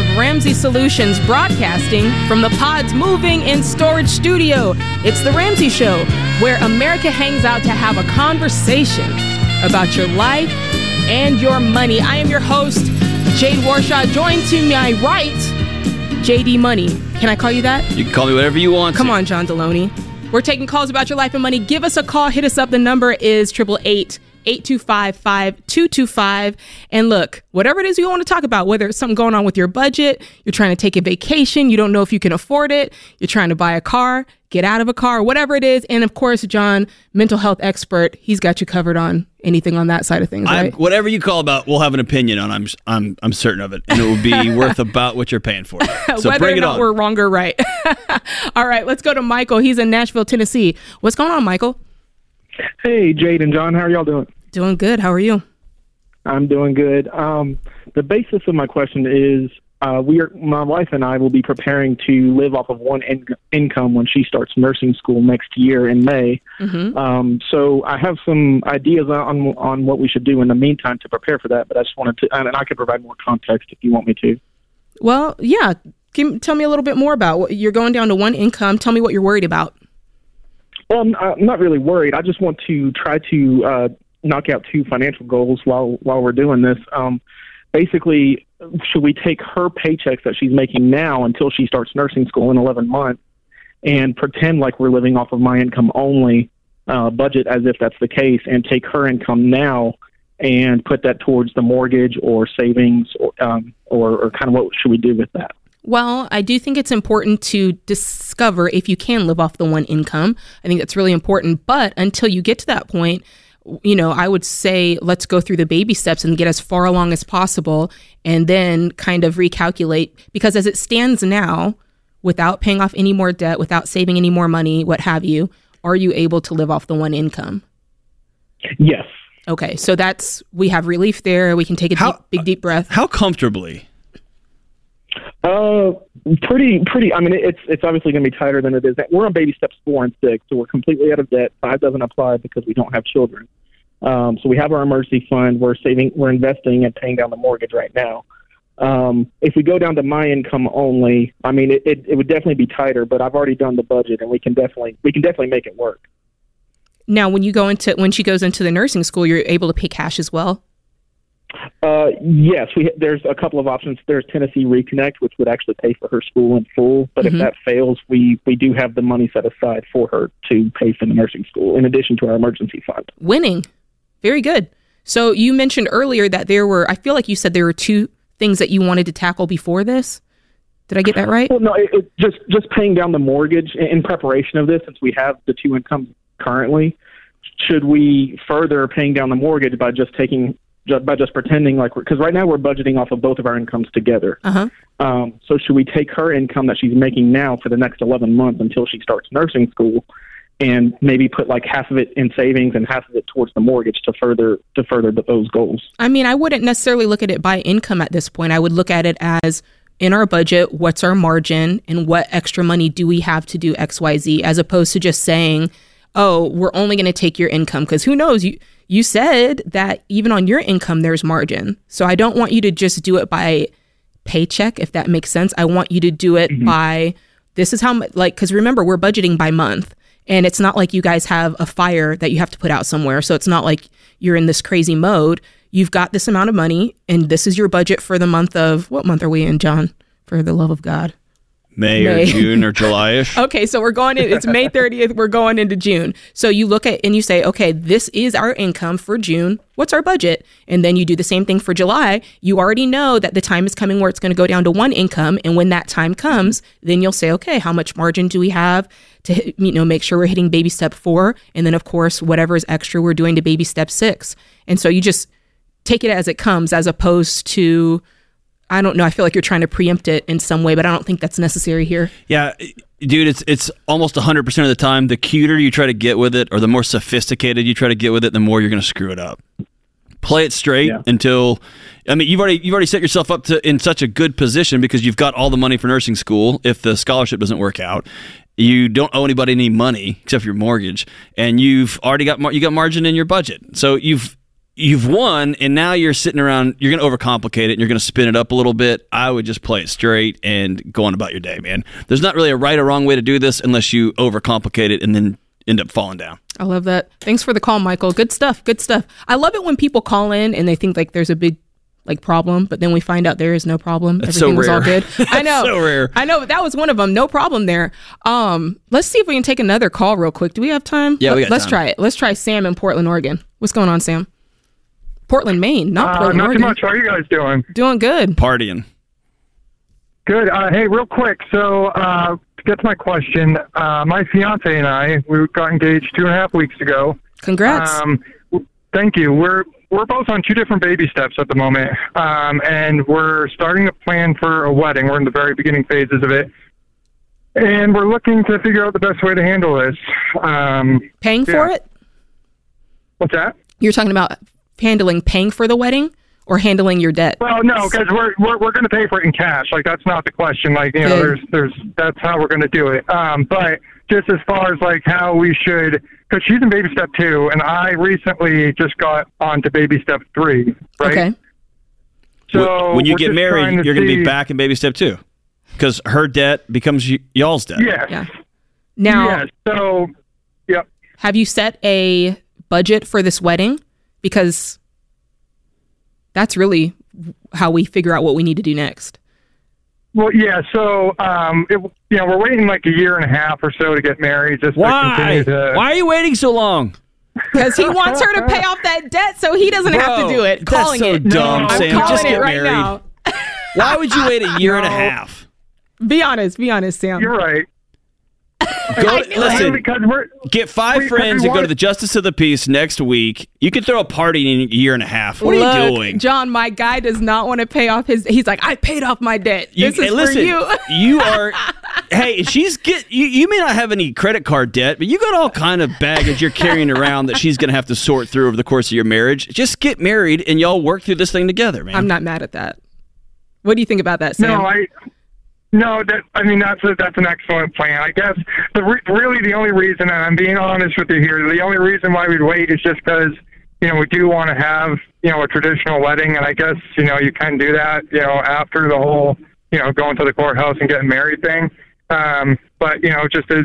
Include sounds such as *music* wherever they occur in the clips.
of Ramsey Solutions, broadcasting from the Pods Moving and Storage Studio. It's The Ramsey Show, where America hangs out to have a conversation about your life and your money. I am your host, Jade Warshaw, joined to my right, JD Money. Can I call you that? You can call me whatever you want. Come to. on, John Delony. We're taking calls about your life and money. Give us a call. Hit us up. The number is 888 825 5225. And look, whatever it is you want to talk about, whether it's something going on with your budget, you're trying to take a vacation, you don't know if you can afford it, you're trying to buy a car, get out of a car, whatever it is. And of course, John, mental health expert, he's got you covered on anything on that side of things, right? Whatever you call about, we'll have an opinion on. I'm I'm I'm certain of it, and it will be *laughs* worth about what you're paying for. *laughs* So Whether bring or it on. we're wrong or right. *laughs* All right, let's go to Michael. He's in Nashville, Tennessee. What's going on, Michael? Hey, Jade and John, how are y'all doing? Doing good. How are you? I'm doing good. Um, the basis of my question is uh, we are, my wife and I will be preparing to live off of one in- income when she starts nursing school next year in May. Mm-hmm. Um, so I have some ideas on on what we should do in the meantime to prepare for that. But I just wanted to, and I could provide more context if you want me to. Well, yeah. Give, tell me a little bit more about what you're going down to one income. Tell me what you're worried about. Well, I'm, I'm not really worried. I just want to try to uh, knock out two financial goals while while we're doing this. Um, basically, should we take her paychecks that she's making now until she starts nursing school in 11 months and pretend like we're living off of my income only uh, budget as if that's the case, and take her income now and put that towards the mortgage or savings, or, um, or, or kind of what should we do with that? Well, I do think it's important to discover if you can live off the one income. I think that's really important. But until you get to that point, you know, I would say let's go through the baby steps and get as far along as possible and then kind of recalculate. Because as it stands now, without paying off any more debt, without saving any more money, what have you, are you able to live off the one income? Yes. Okay, so that's we have relief there. We can take a How- deep, big, deep breath. How comfortably? Uh, pretty, pretty. I mean, it's it's obviously going to be tighter than it is. We're on baby steps four and six, so we're completely out of debt. Five doesn't apply because we don't have children. Um, so we have our emergency fund. We're saving. We're investing and paying down the mortgage right now. Um, if we go down to my income only, I mean, it, it, it would definitely be tighter. But I've already done the budget, and we can definitely we can definitely make it work. Now, when you go into when she goes into the nursing school, you're able to pay cash as well. Uh, yes, we there's a couple of options. There's Tennessee Reconnect, which would actually pay for her school in full. But Mhm. if that fails, we we do have the money set aside for her to pay for the nursing school, in addition to our emergency fund. Winning. Very good. So you mentioned earlier that there were, I feel like you said there were two things that you wanted to tackle before this. Did I get that right? Well, no, it, it, just just paying down the mortgage in, in preparation of this, since we have the two incomes currently. Should we further paying down the mortgage by just taking ju- by just pretending like because right now we're budgeting off of both of our incomes together. Uh huh. Um, so should we take her income that she's making now for the next 11 months until she starts nursing school, and maybe put like half of it in savings and half of it towards the mortgage to further to further those goals? I mean, I wouldn't necessarily look at it by income at this point. I would look at it as in our budget, what's our margin and what extra money do we have to do XYZ, as opposed to just saying, oh, we're only going to take your income. Because who knows? You, you said that even on your income, there's margin. So I don't want you to just do it by paycheck, if that makes sense. I want you to do it mm-hmm. by this is how much, like, because remember, we're budgeting by month. And it's not like you guys have a fire that you have to put out somewhere. So it's not like you're in this crazy mode. You've got this amount of money, and this is your budget for the month of what month are we in, John? For the love of God. May, May. or *laughs* June or July-ish. Okay, so we're going in, it's May 30th, we're going into June. So you look at and you say, okay, this is our income for June. What's our budget? And then you do the same thing for July. You already know that the time is coming where it's going to go down to one income. And when that time comes, then you'll say, okay, how much margin do we have to, you know, make sure we're hitting baby step four? And then, of course, whatever is extra, we're doing to baby step six. And so you just take it as it comes as opposed to, I don't know, I feel like you're trying to preempt it in some way, but I don't think that's necessary here. Yeah, dude, it's it's almost 100% of the time the cuter you try to get with it or the more sophisticated you try to get with it, the more you're going to screw it up. Play it straight Yeah. until I mean, you've already you've already set yourself up to in such a good position because you've got all the money for nursing school if the scholarship doesn't work out. You don't owe anybody any money except your mortgage and you've already got mar- you got margin in your budget. So you've you've won, and now you're sitting around. You're going to overcomplicate it, and you're going to spin it up a little bit. I would just play it straight and go on about your day, man. There's not really a right or wrong way to do this unless you overcomplicate it and then end up falling down. I love that. Thanks for the call, Michael. Good stuff. Good stuff. I love it when people call in and they think like there's a big like problem, but then we find out there is no problem. That's Everything so was all good. *laughs* I know. so rare. I know, but that was one of them. No problem there. Um, let's see if we can take another call real quick. Do we have time? Yeah, we got Let's time. try it. Let's try Sam in Portland, Oregon. What's going on, Sam? Portland, Maine, not Uh, Portland, not too much. How are you guys doing? Doing good. Partying. Good. Uh, hey, real quick. So, uh, to get to my question, uh, my fiance and I we got engaged two and a half weeks ago. Congrats. Um, w- thank you. We're we're both on two different baby steps at the moment, um, and we're starting to plan for a wedding. We're in the very beginning phases of it, and we're looking to figure out the best way to handle this. Um, paying for it? what's that? You're talking about handling paying for the wedding or handling your debt? Well, no, because we're we're, we're going to pay for it in cash. Like that's not the question. Like you know, Good. there's there's that's how we're going to do it. Um, but just as far as like how we should, because she's in baby step two, and I recently just got onto baby step three. Right. Okay. So when you get married, trying you're going to be back in baby step two because her debt becomes y- y'all's debt. Yes. Yeah. Now, Yes. So, yep. have you set a budget for this wedding? Because that's really how we figure out what we need to do next. Well, yeah. So, um, it, you know, we're waiting like a year and a half or so to get married. Just Why? continue to. Why are you waiting so long? Because he wants her to pay off that debt so he doesn't have to do it. that's Calling so it. dumb, I'm Sam. calling Just it get right married. now. Why would you wait a year and a *laughs* half? Be honest. Be honest, Sam. You're right. Go to- listen, because we're get five We- friends and go to the Justice of the Peace next week. You could throw a party in a year and a half. What are you doing? John, my guy does not want to pay off his. He's like, I paid off my debt. You, this is hey, listen, for you. *laughs* you are. Hey, she's get. You, you may not have any credit card debt, but you got all kind of baggage you're carrying around that she's going to have to sort through over the course of your marriage. Just get married and y'all work through this thing together, man. I'm not mad at that. What do you think about that, Sam? No, I. No, that I mean that's a, that's an excellent plan. I guess the re- really the only reason, and I'm being honest with you here, the only reason why we'd wait is just because you know we do want to have you know a traditional wedding, and I guess you know you can do that you know after the whole you know going to the courthouse and getting married thing. Um, but you know just as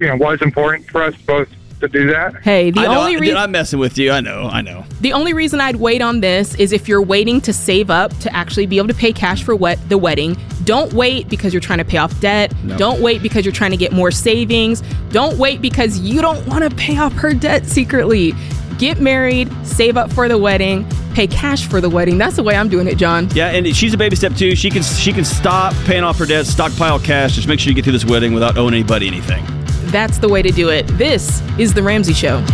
you know was important for us both to do that. hey, the I only reason I'm messing with you. I know. I know. the only reason I'd wait on this is if you're waiting to save up to actually be able to pay cash for what the wedding. Don't wait because you're trying to pay off debt. Don't wait because you're trying to get more savings. Don't wait because you don't want to pay off her debt secretly. Get married, save up for the wedding, pay cash for the wedding. That's the way I'm doing it, John. Yeah, and she's a baby step too. She can she can stop paying off her debt, stockpile cash. Just make sure you get through this wedding without owing anybody anything. That's the way to do it. This is The Ramsey Show.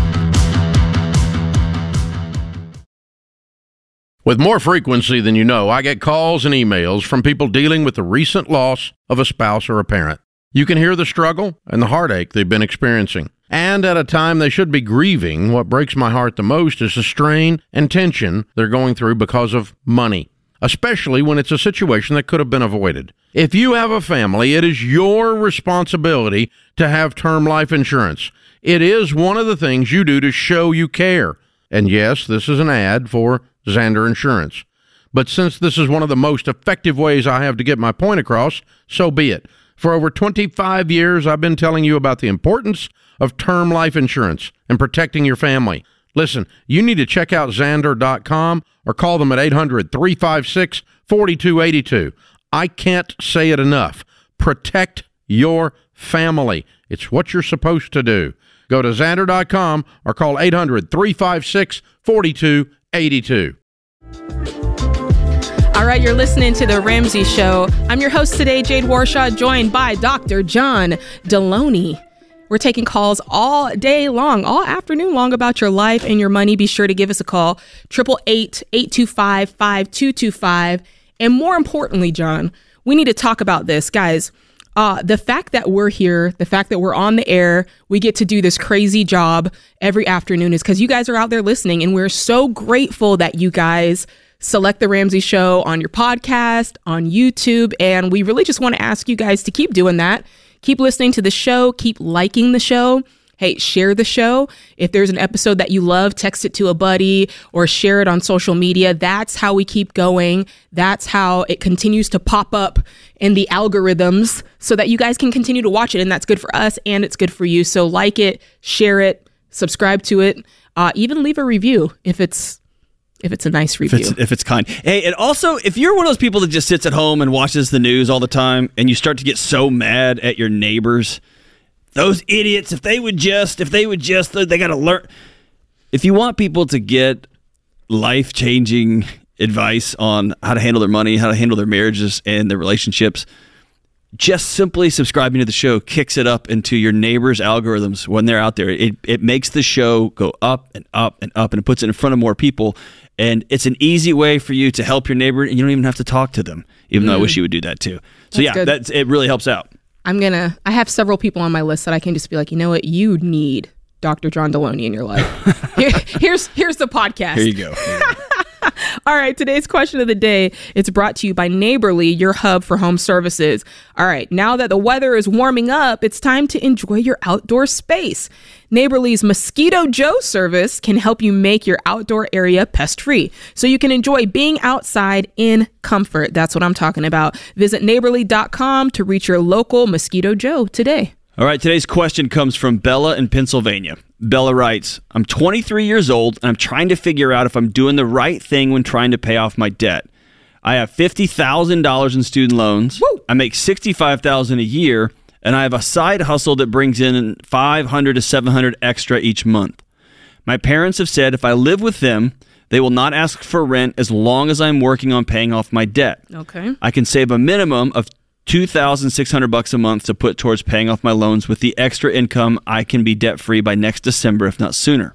With more frequency than you know, I get calls and emails from people dealing with the recent loss of a spouse or a parent. You can hear the struggle and the heartache they've been experiencing. And at a time they should be grieving, what breaks my heart the most is the strain and tension they're going through because of money, especially when it's a situation that could have been avoided. If you have a family, it is your responsibility to have term life insurance. It is one of the things you do to show you care. And yes, this is an ad for Zander Insurance. But since this is one of the most effective ways I have to get my point across, so be it. For over 25 years, I've been telling you about the importance of term life insurance and protecting your family. Listen, you need to check out Zander.com or call them at 800 356 4282. I can't say it enough. Protect your family. It's what you're supposed to do. Go to Zander.com or call 800 356 4282. All right, you're listening to The Ramsey Show. I'm your host today, Jade Warshaw, joined by Dr. John Delony. We're taking calls all day long, all afternoon long about your life and your money. Be sure to give us a call, 888-825-5225. And more importantly, John, we need to talk about this. Guys, uh, the fact that we're here, the fact that we're on the air, we get to do this crazy job every afternoon is because you guys are out there listening. And we're so grateful that you guys select the Ramsey Show on your podcast, on YouTube. And we really just want to ask you guys to keep doing that. Keep listening to the show, keep liking the show. hey, share the show. If there's an episode that you love, text it to a buddy or share it on social media. That's how we keep going. That's how it continues to pop up in the algorithms so that you guys can continue to watch it. And that's good for us and it's good for you. So like it, share it, subscribe to it, uh, even leave a review if it's if it's a nice review. If it's, if it's kind. Hey, and also, if you're one of those people that just sits at home and watches the news all the time and you start to get so mad at your neighbors, those idiots, if they would just, if they would just, they got to learn. If you want people to get life changing advice on how to handle their money, how to handle their marriages and their relationships, just simply subscribing to the show kicks it up into your neighbor's algorithms when they're out there. It, it makes the show go up and up and up and it puts it in front of more people. And it's an easy way for you to help your neighbor and you don't even have to talk to them, even though I wish mm. you would do that too. So, yeah, good. that's, it really helps out. I'm gonna. I have several people on my list that I can just be like, you know what, you need Dr. John Delony in your life. *laughs* Here, here's here's the podcast. Here you go. *laughs* *laughs* All right, today's question of the day, it's brought to you by Neighborly, your hub for home services. All right, now that the weather is warming up, it's time to enjoy your outdoor space. Neighborly's Mosquito Joe service can help you make your outdoor area pest-free so you can enjoy being outside in comfort. That's what I'm talking about. Visit neighborly.com to reach your local Mosquito Joe today. All right, today's question comes from Bella in Pennsylvania. Bella writes, I'm 23 years old and I'm trying to figure out if I'm doing the right thing when trying to pay off my debt. I have $50,000 in student loans. Woo! I make $65,000 a year and I have a side hustle that brings in 500 to 700 extra each month. My parents have said if I live with them, they will not ask for rent as long as I'm working on paying off my debt. Okay. I can save a minimum of 2600 bucks a month to put towards paying off my loans with the extra income I can be debt free by next December if not sooner.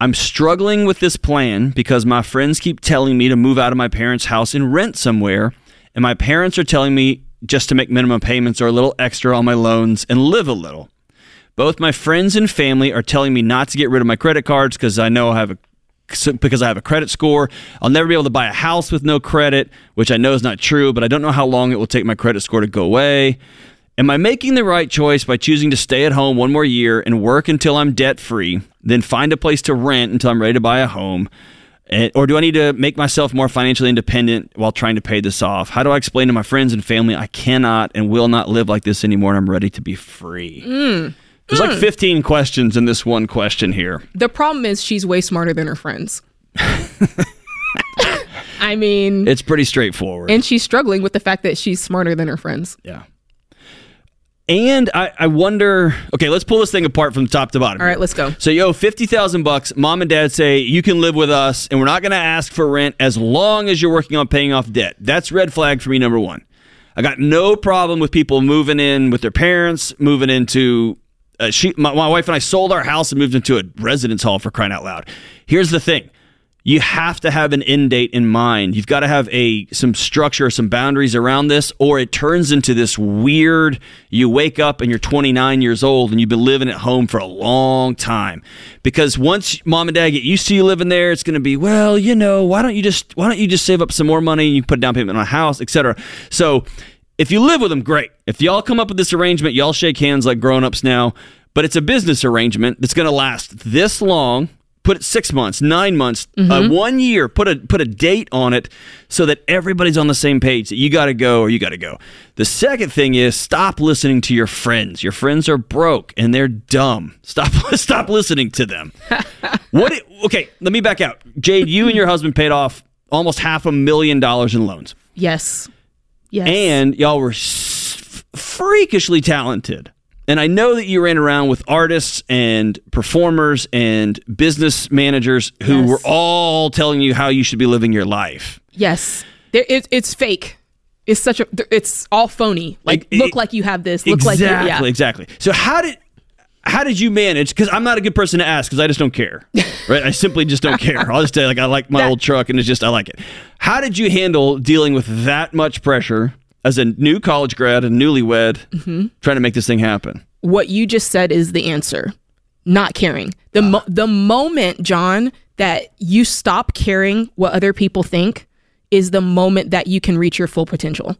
I'm struggling with this plan because my friends keep telling me to move out of my parents' house and rent somewhere and my parents are telling me just to make minimum payments or a little extra on my loans and live a little. Both my friends and family are telling me not to get rid of my credit cards because I know I have a because I have a credit score. I'll never be able to buy a house with no credit, which I know is not true, but I don't know how long it will take my credit score to go away. Am I making the right choice by choosing to stay at home one more year and work until I'm debt free, then find a place to rent until I'm ready to buy a home? Eh, or do I need to make myself more financially independent while trying to pay this off? How do I explain to my friends and family I cannot and will not live like this anymore and I'm ready to be free? Hmm. There's like hmm. 15 questions in this one question here. The problem is she's way smarter than her friends. *laughs* I mean, It's pretty straightforward. and she's struggling with the fact that she's smarter than her friends. Yeah. And I, I wonder. Okay, let's pull this thing apart from top to bottom. All right, let's go. So, yo, fifty thousand bucks. Mom and dad say you can live with us, and we're not going to ask for rent as long as you're working on paying off debt. That's red flag for me. Number one. I got no problem with people moving in with their parents, moving into. Uh, she, my, my wife and I sold our house and moved into a residence hall for crying out loud. Here's the thing: you have to have an end date in mind. You've got to have a some structure, some boundaries around this, or it turns into this weird. You wake up and you're 29 years old and you've been living at home for a long time. Because once mom and dad get used to you living there, it's going to be well, you know, why don't you just why don't you just save up some more money and you put down payment on a house, etc. So if you live with them, great. If y'all come up with this arrangement, y'all shake hands like grown ups now. But it's a business arrangement that's going to last this long put it six months, nine months, uh, one year. Put a put a date on it so that everybody's on the same page. That you got to go or you got to go. The second thing is stop listening to your friends. Your friends are broke and they're dumb. Stop *laughs* stop listening to them. *laughs* what? It, okay, let me back out. Jade, you and your husband paid off almost half a million dollars in loans, Yes. Yes. and y'all were freakishly talented. And I know that you ran around with artists and performers and business managers who Yes. were all telling you how you should be living your life. yes. There, it, it's fake. It's such a. It's all phony. Like Like, look it- like you have this. Look exactly, like you, yeah. exactly. So how did how did you manage? Because I'm not a good person to ask because I just don't care. Right? I simply just don't care. I'll just say like I like my That- old truck and it's just I like it. How did you handle dealing with that much pressure as a new college grad and newlywed Mm-hmm. trying to make this thing happen? What you just said is the answer. Not caring. The mo- the moment, John, that you stop caring what other people think is the moment that you can reach your full potential.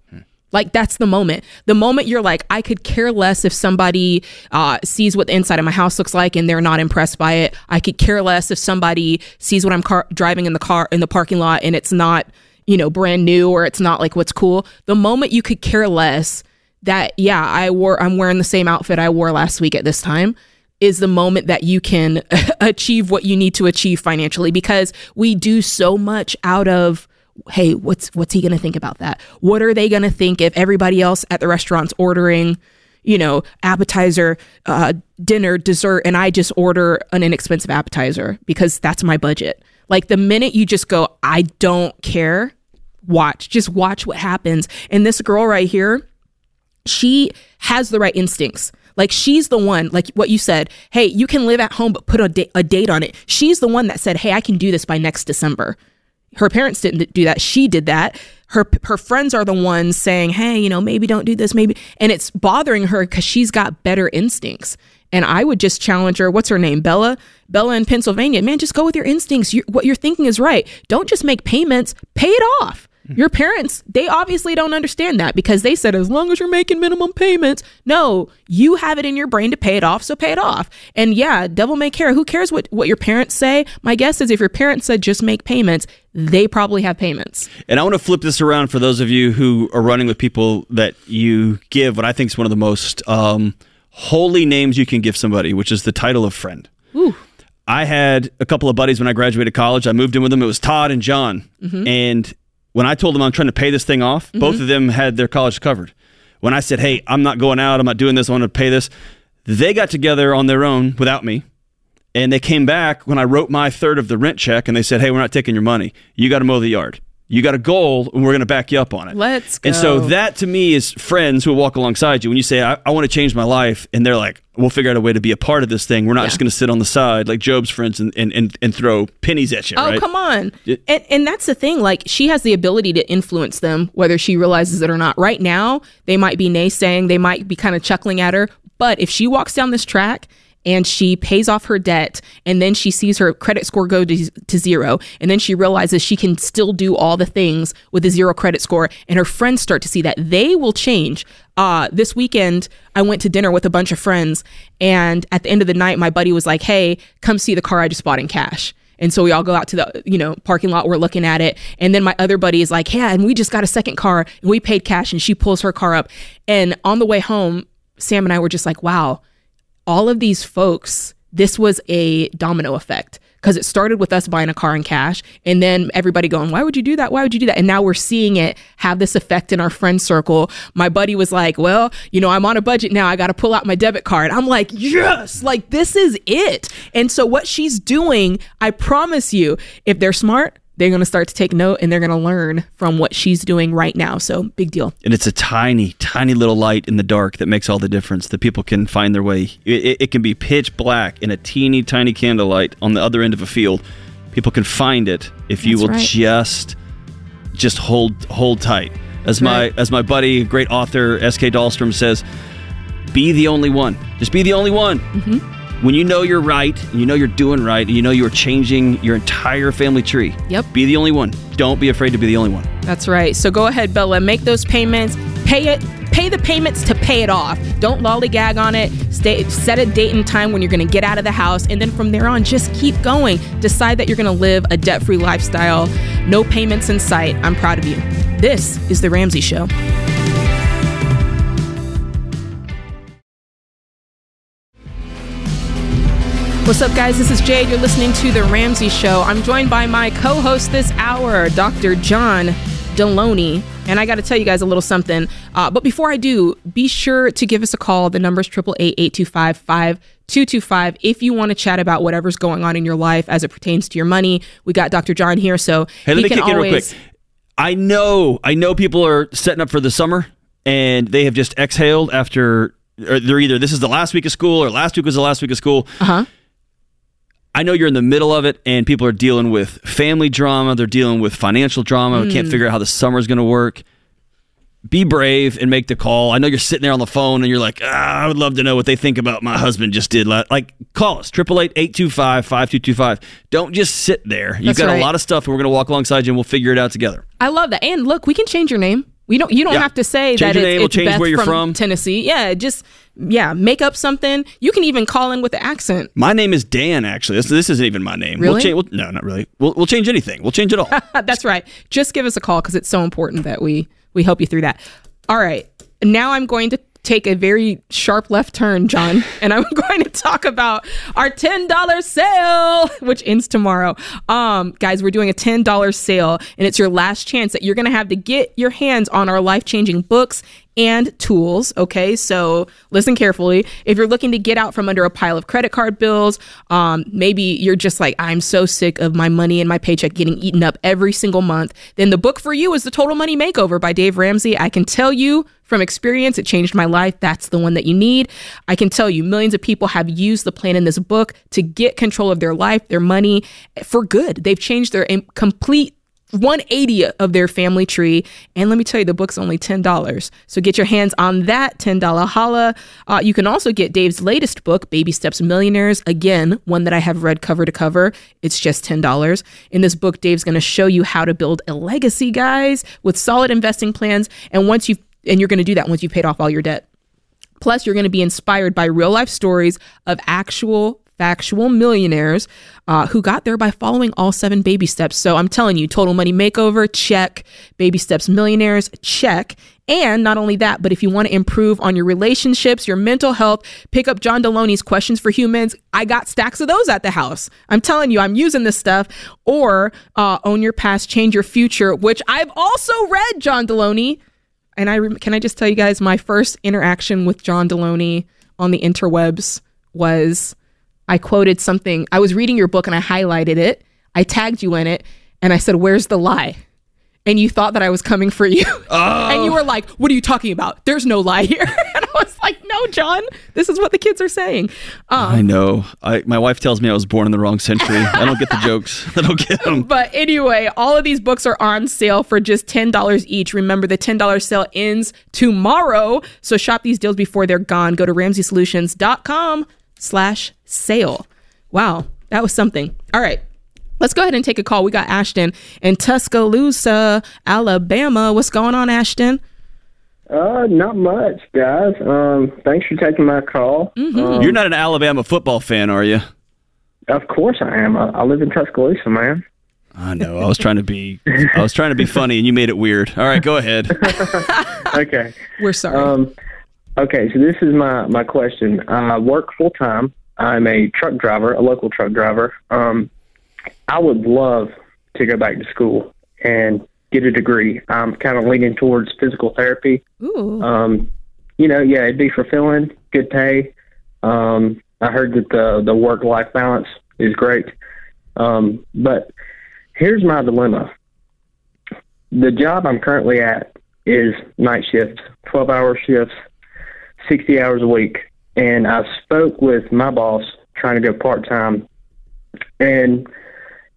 Like that's the moment. The moment you're like, I could care less if somebody uh, sees what the inside of my house looks like and they're not impressed by it. I could care less if somebody sees what I'm car- driving in the car in the parking lot and it's not, you know, brand new or it's not like what's cool. The moment you could care less that yeah, I wore I'm wearing the same outfit I wore last week at this time is the moment that you can *laughs* achieve what you need to achieve financially because we do so much out of hey, what's what's he going to think about that? What are they going to think if everybody else at the restaurant's ordering, you know, appetizer, uh, dinner, dessert, and I just order an inexpensive appetizer because that's my budget. Like the minute you just go, I don't care, watch, just watch what happens. And this girl right here, she has the right instincts. Like she's the one, like what you said, hey, you can live at home, but put a, da- a date on it. She's the one that said, hey, I can do this by next December. Her parents didn't do that. She did that. Her her friends are the ones saying, "Hey, you know, maybe don't do this, maybe." And it's bothering her cuz she's got better instincts. And I would just challenge her, what's her name? Bella? Bella in Pennsylvania. Man, just go with your instincts. you what you're thinking is right. Don't just make payments, pay it off. Your parents, they obviously don't understand that because they said, as long as you're making minimum payments, no, you have it in your brain to pay it off, so pay it off. And yeah, devil may care. Who cares what, what your parents say? My guess is if your parents said just make payments, they probably have payments. And I want to flip this around for those of you who are running with people that you give what I think is one of the most um, holy names you can give somebody, which is the title of friend. Ooh. I had a couple of buddies when I graduated college. I moved in with them. It was Todd and John. Mm-hmm. And when I told them I'm trying to pay this thing off, Mm-hmm. both of them had their college covered. When I said, "Hey, I'm not going out. I'm not doing this. I want to pay this," they got together on their own without me, and they came back when I wrote my third of the rent check, and they said, "Hey, we're not taking your money. You got to mow the yard. You got a goal, and we're going to back you up on it." Let's go. And so that to me is friends who will walk alongside you. When you say, "I, I want to change my life," and they're like, "We'll figure out a way to be a part of this thing. We're not just going to sit on the side like Job's friends and, and, and, and throw pennies at you." Oh, right? come on. It- and and that's the thing. Like she has the ability to influence them, whether she realizes it or not. Right now, they might be naysaying, they might be kind of chuckling at her. But if she walks down this track and she pays off her debt and then she sees her credit score go to, to zero and then she realizes she can still do all the things with a zero credit score and her friends start to see that they will change uh, this weekend i went to dinner with a bunch of friends and at the end of the night my buddy was like hey come see the car i just bought in cash and so we all go out to the, you know, parking lot. We're looking at it. And then my other buddy is like, yeah, and we just got a second car and we paid cash. And she pulls her car up. And on the way home, Sam and I were just like, wow, all of these folks, this was a domino effect because it started with us buying a car in cash and then everybody going, why would you do that? Why would you do that? And now we're seeing it have this effect in our friend circle. My buddy was like, well, you know, I'm on a budget now. I got to pull out my debit card. I'm like, yes, like this is it. And so what she's doing, I promise you, if they're smart, they're going to start to take note and they're going to learn from what she's doing right now. So big deal. and it's a tiny, tiny little light in the dark that makes all the difference. That people can find their way. It, it, can be pitch black in a teeny tiny candlelight on the other end of a field. People can find it if you That's will right. just, just hold hold tight. As my as my buddy, great author S.K. Dahlstrom says, "Be the only one. Just be the only one." Mm-hmm. When you know you're right, you know you're doing right, and you know you're changing your entire family tree. Yep. Be the only one. Don't be afraid to be the only one. That's right. So go ahead, Bella, make those payments. Pay it. Pay the payments to pay it off. Don't lollygag on it. Stay. Set a date and time when you're going to get out of the house, and then from there on, just keep going. Decide that you're going to live a debt-free lifestyle. No payments in sight. I'm proud of you. This is the Ramsey Show. What's up, guys? This is Jade. You're listening to The Ramsey Show. I'm joined by my co host this hour, Dr. John Delony. And I got to tell you guys a little something. Uh, but before I do, be sure to give us a call. The number is 888 825 5225 if you want to chat about whatever's going on in your life as it pertains to your money. We got Dr. John here, so Hey, let me can kick in real quick. I know, I know people are setting up for the summer and they have just exhaled after, or they're either this is the last week of school or last week was the last week of school. Uh huh. I know you're in the middle of it and people are dealing with family drama, they're dealing with financial drama, Hmm. can't figure out how the summer's going to work. Be brave and make the call. I know you're sitting there on the phone and you're like, ah, I would love to know what they think about my husband just did. la-" Like, call us, 888 825 5225. Don't just sit there. You've That's got right. a lot of stuff and we're going to walk alongside you and we'll figure it out together. I love that. And look, we can change your name. We don't. You don't Yeah. have to say Change that it's, name, it's change Beth where you're from, from. Tennessee. Yeah, just yeah, make up something. You can even call in with the accent. My name is Dan. Actually, this, this isn't even my name. We'll Really? change. We'll, no, not really. We'll, we'll change anything. We'll change it all. *laughs* That's right. Just give us a call because it's so important that we we help you through that. All right. Now I'm going to take a very sharp left turn, John, *laughs* and I'm *laughs* going to talk about our $10 sale, which ends tomorrow. Um, guys, we're doing a $10 sale, and it's your last chance that you're going to have to get your hands on our life changing books and tools. Okay, so listen carefully. If you're looking to get out from under a pile of credit card bills, um, maybe you're just like, I'm so sick of my money and my paycheck getting eaten up every single month, then the book for you is The Total Money Makeover by Dave Ramsey. I can tell you from experience, it changed my life. That's the one that you need. I can tell you, millions of people have used the plan in this book to get control of their life, their money for good. They've changed their complete 180 of their family tree. And let me tell you, the book's only $10. So get your hands on that $10 holla. Uh, you can also get Dave's latest book, Baby Steps Millionaires. Again, one that I have read cover to cover. It's just $10. In this book, Dave's going to show you how to build a legacy, guys, with solid investing plans. And once you've and you're going to do that once you've paid off all your debt. Plus, you're going to be inspired by real life stories of actual factual millionaires uh, who got there by following all seven baby steps. So I'm telling you, total money makeover, check. Baby steps millionaires, check. And not only that, but if you want to improve on your relationships, your mental health, pick up John Delony's Questions for Humans. I got stacks of those at the house. I'm telling you, I'm using this stuff. Or uh, Own Your Past, Change Your Future, which I've also read, John Delony. And I rem- can I just tell you guys, my first interaction with John Delony on the interwebs was I quoted something. I was reading your book and I highlighted it. I tagged you in it and I said, "Where's the lie?" And you thought that I was coming for you. *laughs* And you were like, "What are you talking about? There's no lie here." *laughs* and I was like, "No, John. This is what the kids are saying." Um, I know. I my wife tells me I was born in the wrong century. *laughs* I don't get the jokes. I don't get them. But anyway, all of these books are on sale for just $10 each. Remember, the $10 sale ends tomorrow. So shop these deals before they're gone. Go to ramseysolutions.com slash sale. Wow, that was something. All right. Let's go ahead and take a call. We got Ashton in Tuscaloosa, Alabama. What's going on, Ashton? Uh, not much, guys. Um, thanks for taking my call. Um, You're not an Alabama football fan, are you? of course I am. I, I live in Tuscaloosa, man. I know. I was trying to be. I was trying to be funny, and you made it weird. All right, go ahead. *laughs* Okay. We're sorry. Um, okay. So this is my my question. I work full time. I'm a truck driver, a local truck driver. Um, I would love to go back to school and get a degree. I'm kind of leaning towards physical therapy. Ooh. Um, you know, yeah, it'd be fulfilling, good pay. Um, I heard that the the work life balance is great. Um, but here's my dilemma. The job I'm currently at is night shifts, 12 hour shifts, 60 hours a week. And I spoke with my boss trying to go part time. And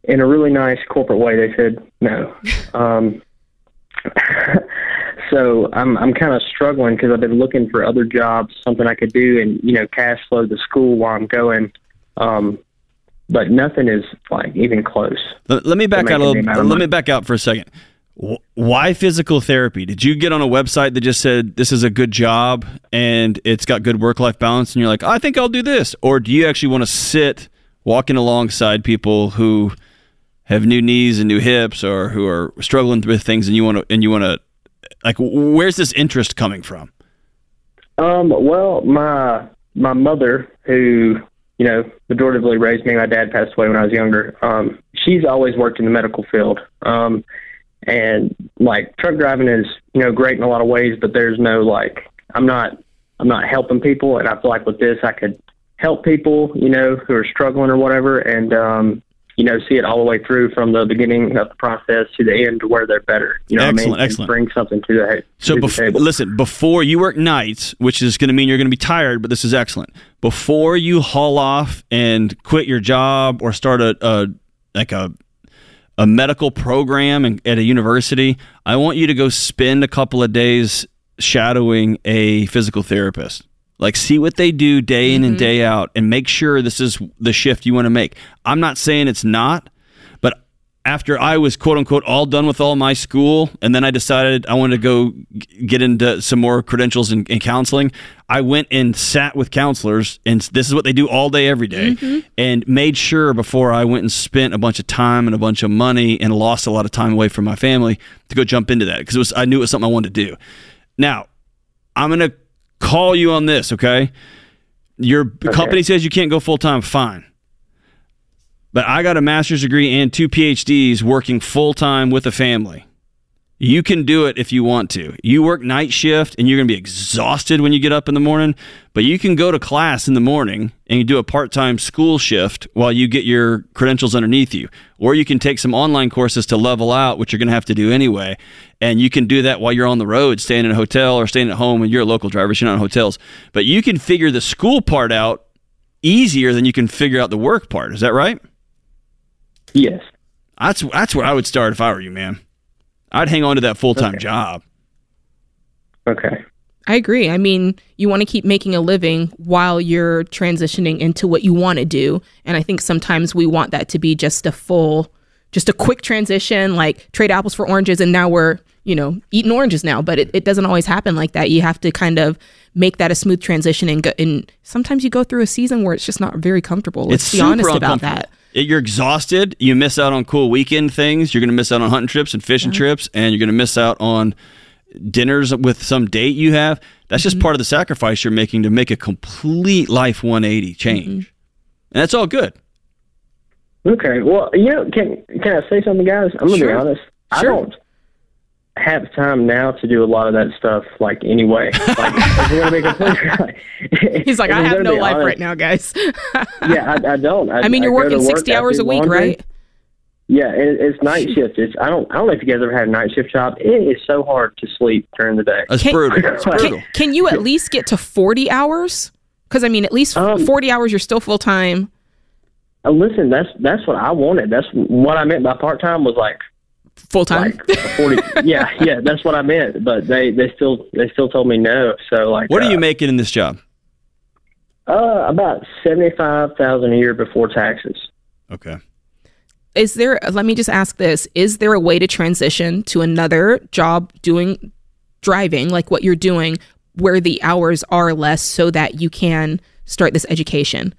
in a really nice corporate way, they said no. *laughs* Um, *laughs* so I'm I'm kind of struggling because I've been looking for other jobs, something I could do, and you know, cash flow the school while I'm going. Um, but nothing is like even close. Let, let me back out a little. amount of Let me back out for a second. Wh- Why physical therapy? Did you get on a website that just said this is a good job and it's got good work life balance, and you're like, I think I'll do this, or do you actually want to sit walking alongside people who have new knees and new hips, or who are struggling with things, and you want to and you want to like, where's this interest coming from? Um, well, my my mother, who you know majoritively raised me, my dad passed away when I was younger. Um, she's always worked in the medical field. Um, and like truck driving is you know great in a lot of ways, but there's no like I'm not I'm not helping people, and I feel like with this I could help people you know who are struggling or whatever, and um, you know see it all the way through from the beginning of the process to the end to where they're better. You know what I Excellent, mean? Excellent. Bring something to the So to the bef- table. listen, before you work nights, which is going to mean you're going to be tired, but this is excellent. Before you haul off and quit your job or start a, a like a a medical program in, at a university, I want you to go spend a couple of days shadowing a physical therapist. Like see what they do day in and mm-hmm. day out and make sure this is the shift you want to make. I'm not saying it's not, after I was quote unquote all done with all my school, and then I decided I wanted to go g- get into some more credentials in, in counseling, I went and sat with counselors, and this is what they do all day, every day, mm-hmm. and made sure before I went and spent a bunch of time and a bunch of money and lost a lot of time away from my family to go jump into that because I knew it was something I wanted to do. Now, I'm gonna call you on this, okay? Your company says you can't go full time, fine. But I got a master's degree and two PhDs working full time with a family. You can do it if you want to. You work night shift and you're going to be exhausted when you get up in the morning, but you can go to class in the morning and you do a part time school shift while you get your credentials underneath you. Or you can take some online courses to level out, which you're going to have to do anyway. And you can do that while you're on the road, staying in a hotel or staying at home and you're a local driver, so you're not in hotels. But you can figure the school part out easier than you can figure out the work part. Is that right? Yes. That's that's where I would start if I were you, man. I'd hang on to that full time Okay. job. Okay. I agree. I mean, you want to keep making a living while you're transitioning into what you want to do. And I think sometimes we want that to be just a full, just a quick transition, like trade apples for oranges. And now we're, you know, eating oranges now. But it, it doesn't always happen like that. You have to kind of make that a smooth transition. And, go, and sometimes you go through a season where it's just not very comfortable. Let's it's be honest about that. It- you're exhausted. You miss out on cool weekend things. You're going to miss out on hunting trips and fishing trips, and you're going to miss out on dinners with some date you have. That's Mm-hmm. just part of the sacrifice you're making to make a complete life 180 change, Mm-hmm. and that's all good. Okay. Well, you know, can can I say something, guys? I'm gonna Sure. be honest. I Sure. don't have time now to do a lot of that stuff. Like anyway, like if we're gonna be completely. *laughs* He's like, *laughs* if I I'm have no life honest- right now, guys. *laughs* Yeah, I, I don't. I, I mean, you're go to working work, 60 I hours a week, laundry. right? Yeah, it, it's night shift. It's I don't I don't know if you guys ever had a night shift job. It is so hard to sleep during the day. That's Can- brutal. It's brutal. Can, can you at least get to 40 hours? Because, I mean, at least Um, 40 hours, you're still full time. Uh, listen, that's that's what I wanted. That's what I meant by part time was like Full time. like forty. *laughs* yeah, yeah, that's what I meant. But they they still they still told me no. So like, What are uh, you making in this job? Uh, about seventy five thousand a year before taxes. Okay. is there let me just ask this is there a way to transition to another job doing driving like what you're doing where the hours are less so that you can start this education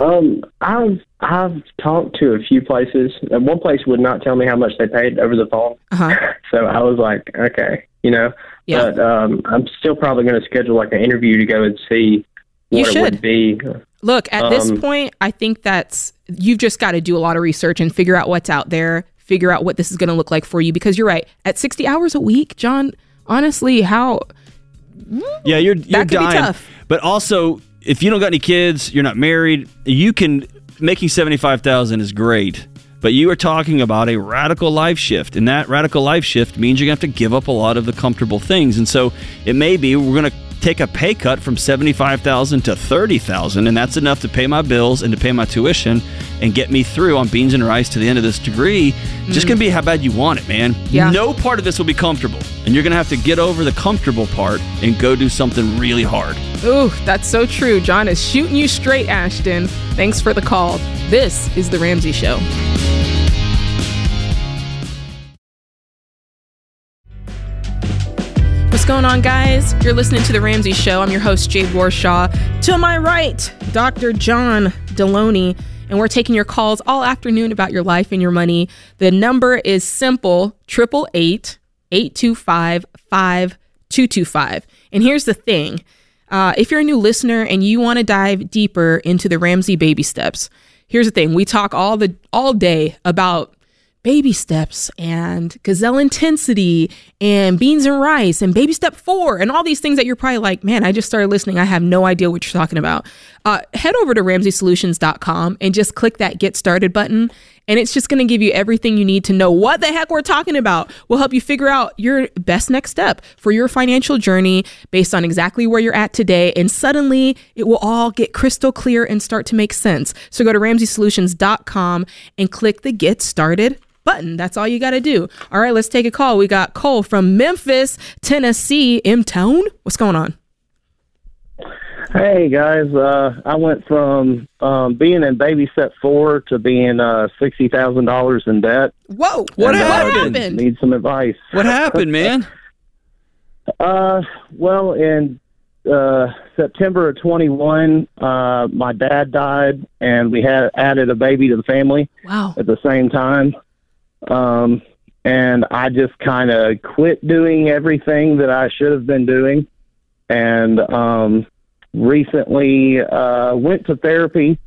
Um, I've I've talked to a few places. Uh, One place would not tell me how much they paid over the phone. uh-huh *laughs* So I was like, okay, you know. Yeah. But um, I'm still probably going to schedule like an interview to go and see You what it should. would be. look at this Um, point i think that's you've just got to do a lot of research and figure out what's out there figure out what this is going to look like for you because you're right at 60 hours a week john honestly how Yeah, you're you're could be dying. tough. But also, if you don't got any kids, you're not married, you can making seventy five thousand is great. But you are talking about a radical life shift, and that radical life shift means you're gonna have to give up a lot of the comfortable things. And so it may be we're gonna take a pay cut from seventy five thousand to thirty thousand, and that's enough to pay my bills and to pay my tuition and get me through on beans and rice to the end of this degree. Just gonna be how bad you want it, man. Yeah. No part of this will be comfortable, and you're gonna have to get over the comfortable part and go do something really hard. Ooh, that's so true. John is shooting you straight, Ashton. Thanks for the call. This is The Ramsey Show. What's going on, guys? You're listening to The Ramsey Show. I'm your host, Jade Warshaw. To my right, Dr. John Delony. And we're taking your calls all afternoon about your life and your money. The number is simple 888 825 5225. And here's the thing uh, if you're a new listener and you want to dive deeper into the Ramsey baby steps, here's the thing we talk all the all day about baby steps and gazelle intensity and beans and rice and baby step four and all these things that you're probably like man i just started listening. I have no idea what you're talking about. Uh, head over to ramseysolutions.com and just click that get started button and it's just going to give you everything you need to know what the heck we're talking about. Will help you figure out your best next step for your financial journey based on exactly where you're at today and suddenly it will all get crystal clear and start to make sense. So go to ramseysolutions.com and click the get started button. That's all you got to do. All right, let's take a call. We got Cole from Memphis, Tennessee, M Town. What's going on? Hey guys, uh, I went from um, being in baby step four to being uh, sixty thousand dollars in debt. Whoa! What And, uh, happened? happened? Need some advice. What happened, *laughs* man? Uh, well, in uh, September of twenty one, uh, my dad died, and we had added a baby to the family Wow. at the same time. Um, and I just kind of quit doing everything that I should have been doing, and um, recently uh, went to therapy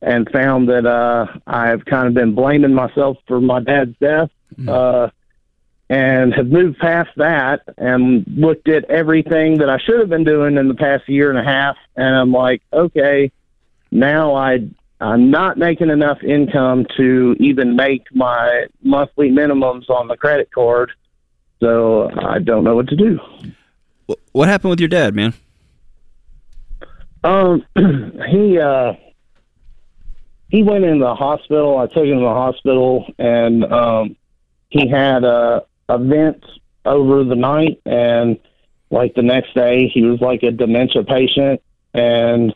and found that uh, I've kind of been blaming myself for my dad's death. Uh, and have moved past that and looked at everything that I should have been doing in the past year and a half, and I'm like, okay, now I I'm not making enough income to even make my monthly minimums on the credit card, so I don't know what to do. Wh- What happened with your dad, man? Um, *clears throat* he uh, he went in the hospital. I took him to the hospital, and um, he had a event over the night, and like the next day, he was like a dementia patient, and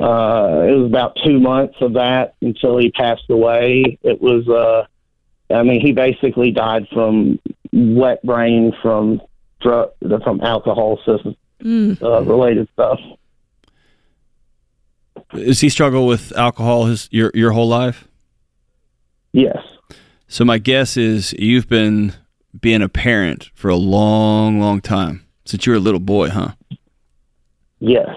uh, it was about two months of that until he passed away. It was, uh, I mean, he basically died from wet brain from drug from alcohol system Mm. uh, related stuff. Does he struggle with alcohol his your your whole life? Yes. So my guess is you've been being a parent for a long, long time since you were a little boy, huh? Yes.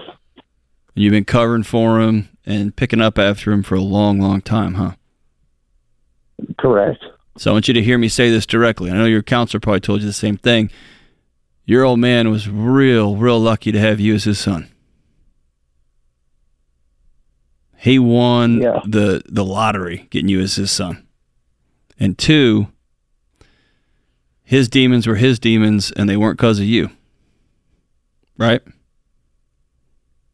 And you've been covering for him and picking up after him for a long, long time, huh? Correct. So I want you to hear me say this directly. I know your counselor probably told you the same thing. Your old man was real, real lucky to have you as his son. He won Yeah. the the lottery getting you as his son. And two, his demons were his demons and they weren't because of you. Right?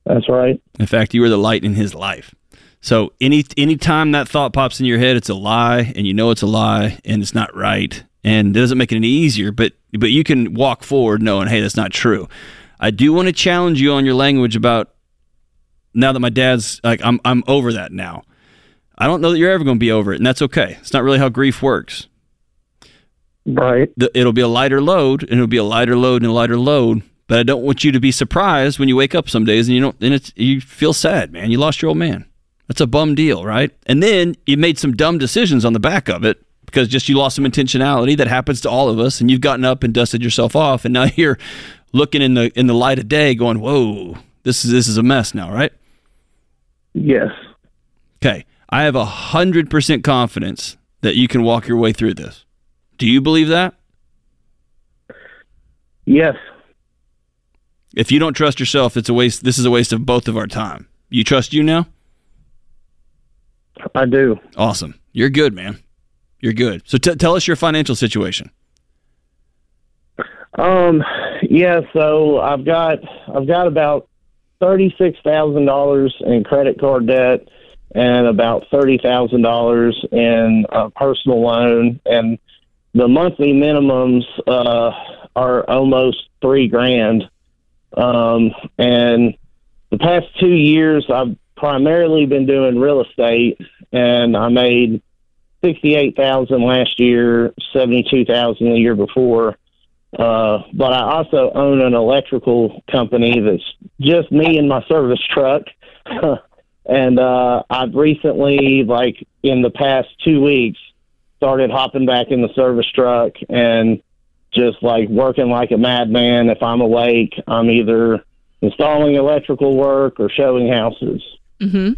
That's right. In fact, you were the light in his life. So any anytime that thought pops in your head, it's a lie, and you know it's a lie, and it's not right, and it doesn't make it any easier. But but you can walk forward knowing, hey, that's not true. I do want to challenge you on your language about now that my dad's like I'm I'm over that now. I don't know that you're ever going to be over it, and that's okay. It's not really how grief works. Right. The, it'll be a lighter load, and it'll be a lighter load and a lighter load. But I don't want you to be surprised when you wake up some days and you don't, and it's you feel sad, man. You lost your old man. That's a bum deal, right? And then you made some dumb decisions on the back of it because just you lost some intentionality that happens to all of us, and you've gotten up and dusted yourself off, and now *laughs* you're looking in the in the light of day, going, "Whoa, this is this is a mess now," right? Yes. Okay, I have a hundred percent confidence that you can walk your way through this. Do you believe that? Yes. If you don't trust yourself, it's a waste. This is a waste of both of our time. You trust you now? I do. Awesome. You're good, man. You're good. So t- tell us your financial situation. Um. Yeah. So I've got I've got about thirty six thousand dollars in credit card debt and about thirty thousand dollars in a personal loan, and the monthly minimums uh, are almost three grand. Um, and the past two years, I've primarily been doing real estate, and I made sixty-eight thousand last year, seventy-two thousand the year before. Uh, but I also own an electrical company that's just me and my service truck. *laughs* and uh, I've recently, like in the past two weeks, started hopping back in the service truck and just like working like a madman. If I'm awake, I'm either installing electrical work or showing houses. hmm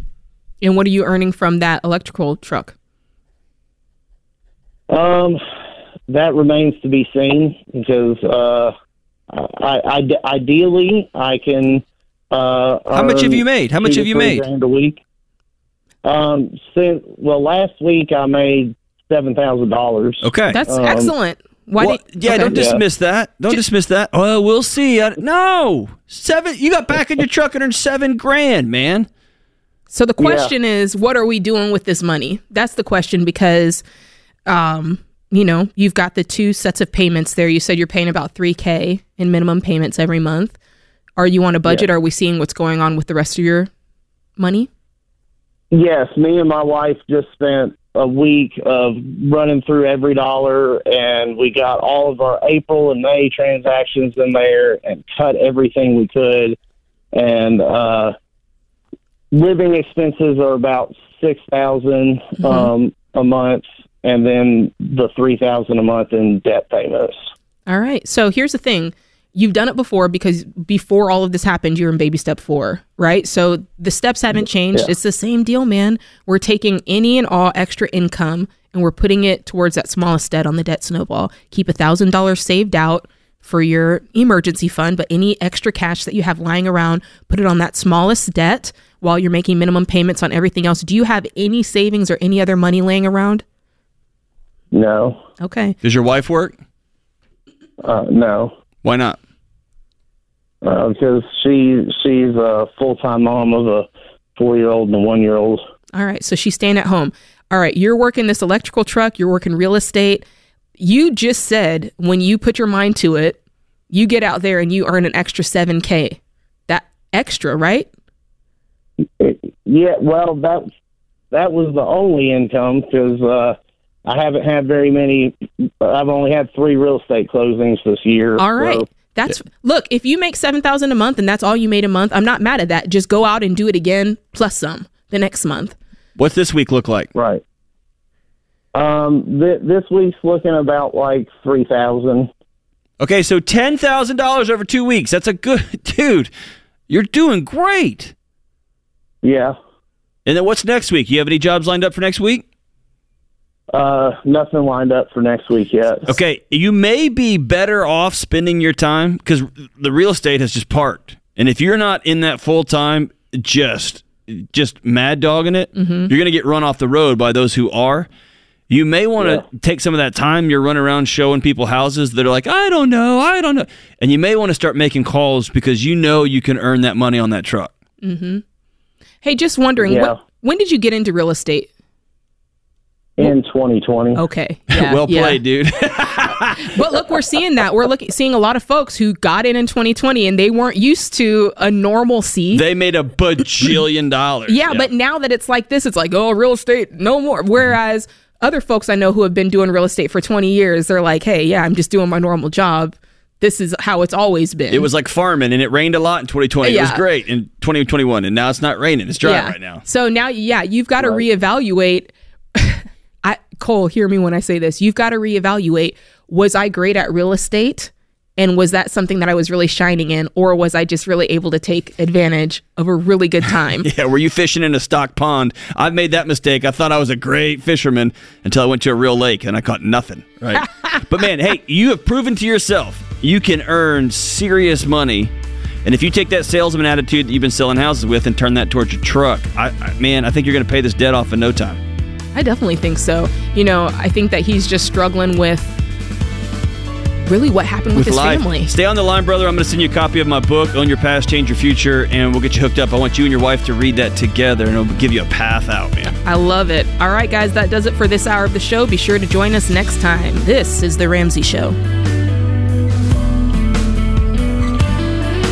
And what are you earning from that electrical truck? Um, that remains to be seen because uh, I, I, ideally I can. Uh, How much have you made? How much have you made? Grand a week. Um, since well, last week I made seven thousand dollars. Okay. That's Um, excellent. Why Well, did, yeah, okay. don't dismiss that. Don't dismiss that. Oh, we'll see. I, no, seven. You got back in your truck and earned seven grand, man. So the question is, what are we doing with this money? That's the question because, um, you know, you've got the two sets of payments there. You said you're paying about three k in minimum payments every month. Are you on a budget? Are we seeing what's going on with the rest of your money? Yes, me and my wife just spent a week of running through every dollar, and we got all of our April and May transactions in there and cut everything we could. And uh, living expenses are about six um, a month, and then the three thousand a month in debt payments. All right. So here's the thing. You've done it before because before all of this happened, you were in baby step four, right? So the steps haven't changed. Yeah. It's the same deal, man. We're taking any and all extra income and we're putting it towards that smallest debt on the debt snowball. Keep a thousand dollars saved out for your emergency fund, but any extra cash that you have lying around, put it on that smallest debt while you're making minimum payments on everything else. Do you have any savings or any other money laying around? No, Okay. Does your wife work? uh, no. Why not? uh, because she she's a full time mom of a four year old and a one year old. All right. So she's staying at home. All right. You're working this electrical truck, you're working real estate. You just said when you put your mind to it, you get out there and you earn an extra 7K. That extra, right? Yeah, well that that was the only income because uh, I haven't had very many. I've only had three real estate closings this year. All right. so- That's look, if you make 7,000 a month and that's all you made a month, I'm not mad at that. Just go out and do it again plus some the next month. What's this week look like? right. Um, th- this week's looking about like three thousand. Okay, so ten thousand dollars over two weeks. That's a good *laughs* dude. You're doing great. Yeah. And then what's next week? You have any jobs lined up for next week? Uh, nothing lined up for next week yet. Okay, you may be better off spending your time because the real estate has just parked, and if you're not in that full time, just just mad dogging it, you're going to get run off the road by those who are. You may want to Yeah. take some of that time you're running around showing people houses that are like, I don't know, I don't know, and you may want to start making calls because you know you can earn that money on that truck. Mm-hmm. Hey, just wondering, Yeah. what, when did you get into real estate? In 2020. Okay. *laughs* Yeah, well yeah. played, dude. *laughs* but look, we're seeing that. We're looking seeing a lot of folks who got in in 2020 and they weren't used to a normal normalcy. they made a bajillion dollars. *laughs* yeah, but now that it's like this, it's like, oh, real estate, no more. Whereas other folks I know who have been doing real estate for 20 years, they're like, hey, yeah, I'm just doing my normal job. This is how it's always been. It was like farming, and it rained a lot in 2020. It was great in 2021, and now it's not raining. It's dry right now. So now, yeah, you've got to reevaluate. Cole, hear me when I say this. You've got to reevaluate. Was I great at real estate? And was that something that I was really shining in, or was I just really able to take advantage of a really good time? *laughs* Yeah, were you fishing in a stock pond? I've made that mistake. I thought I was a great fisherman until I went to a real lake and I caught nothing. Right. *laughs* but man, hey, you have proven to yourself you can earn serious money. And if you take that salesman attitude that you've been selling houses with and turn that towards your truck, I, I man, I think you're going to pay this debt off in no time. I definitely think so. You know, I think that he's just struggling with really what happened with, his life. family. Stay on the line, brother. I'm going to send you a copy of my book, Own Your Past, Change Your Future, and we'll get you hooked up. I want you and your wife to read that together, and it'll give you a path out, man. I love it. All right, guys, that does it for this hour of the show. Be sure to join us next time. This is The Ramsey Show.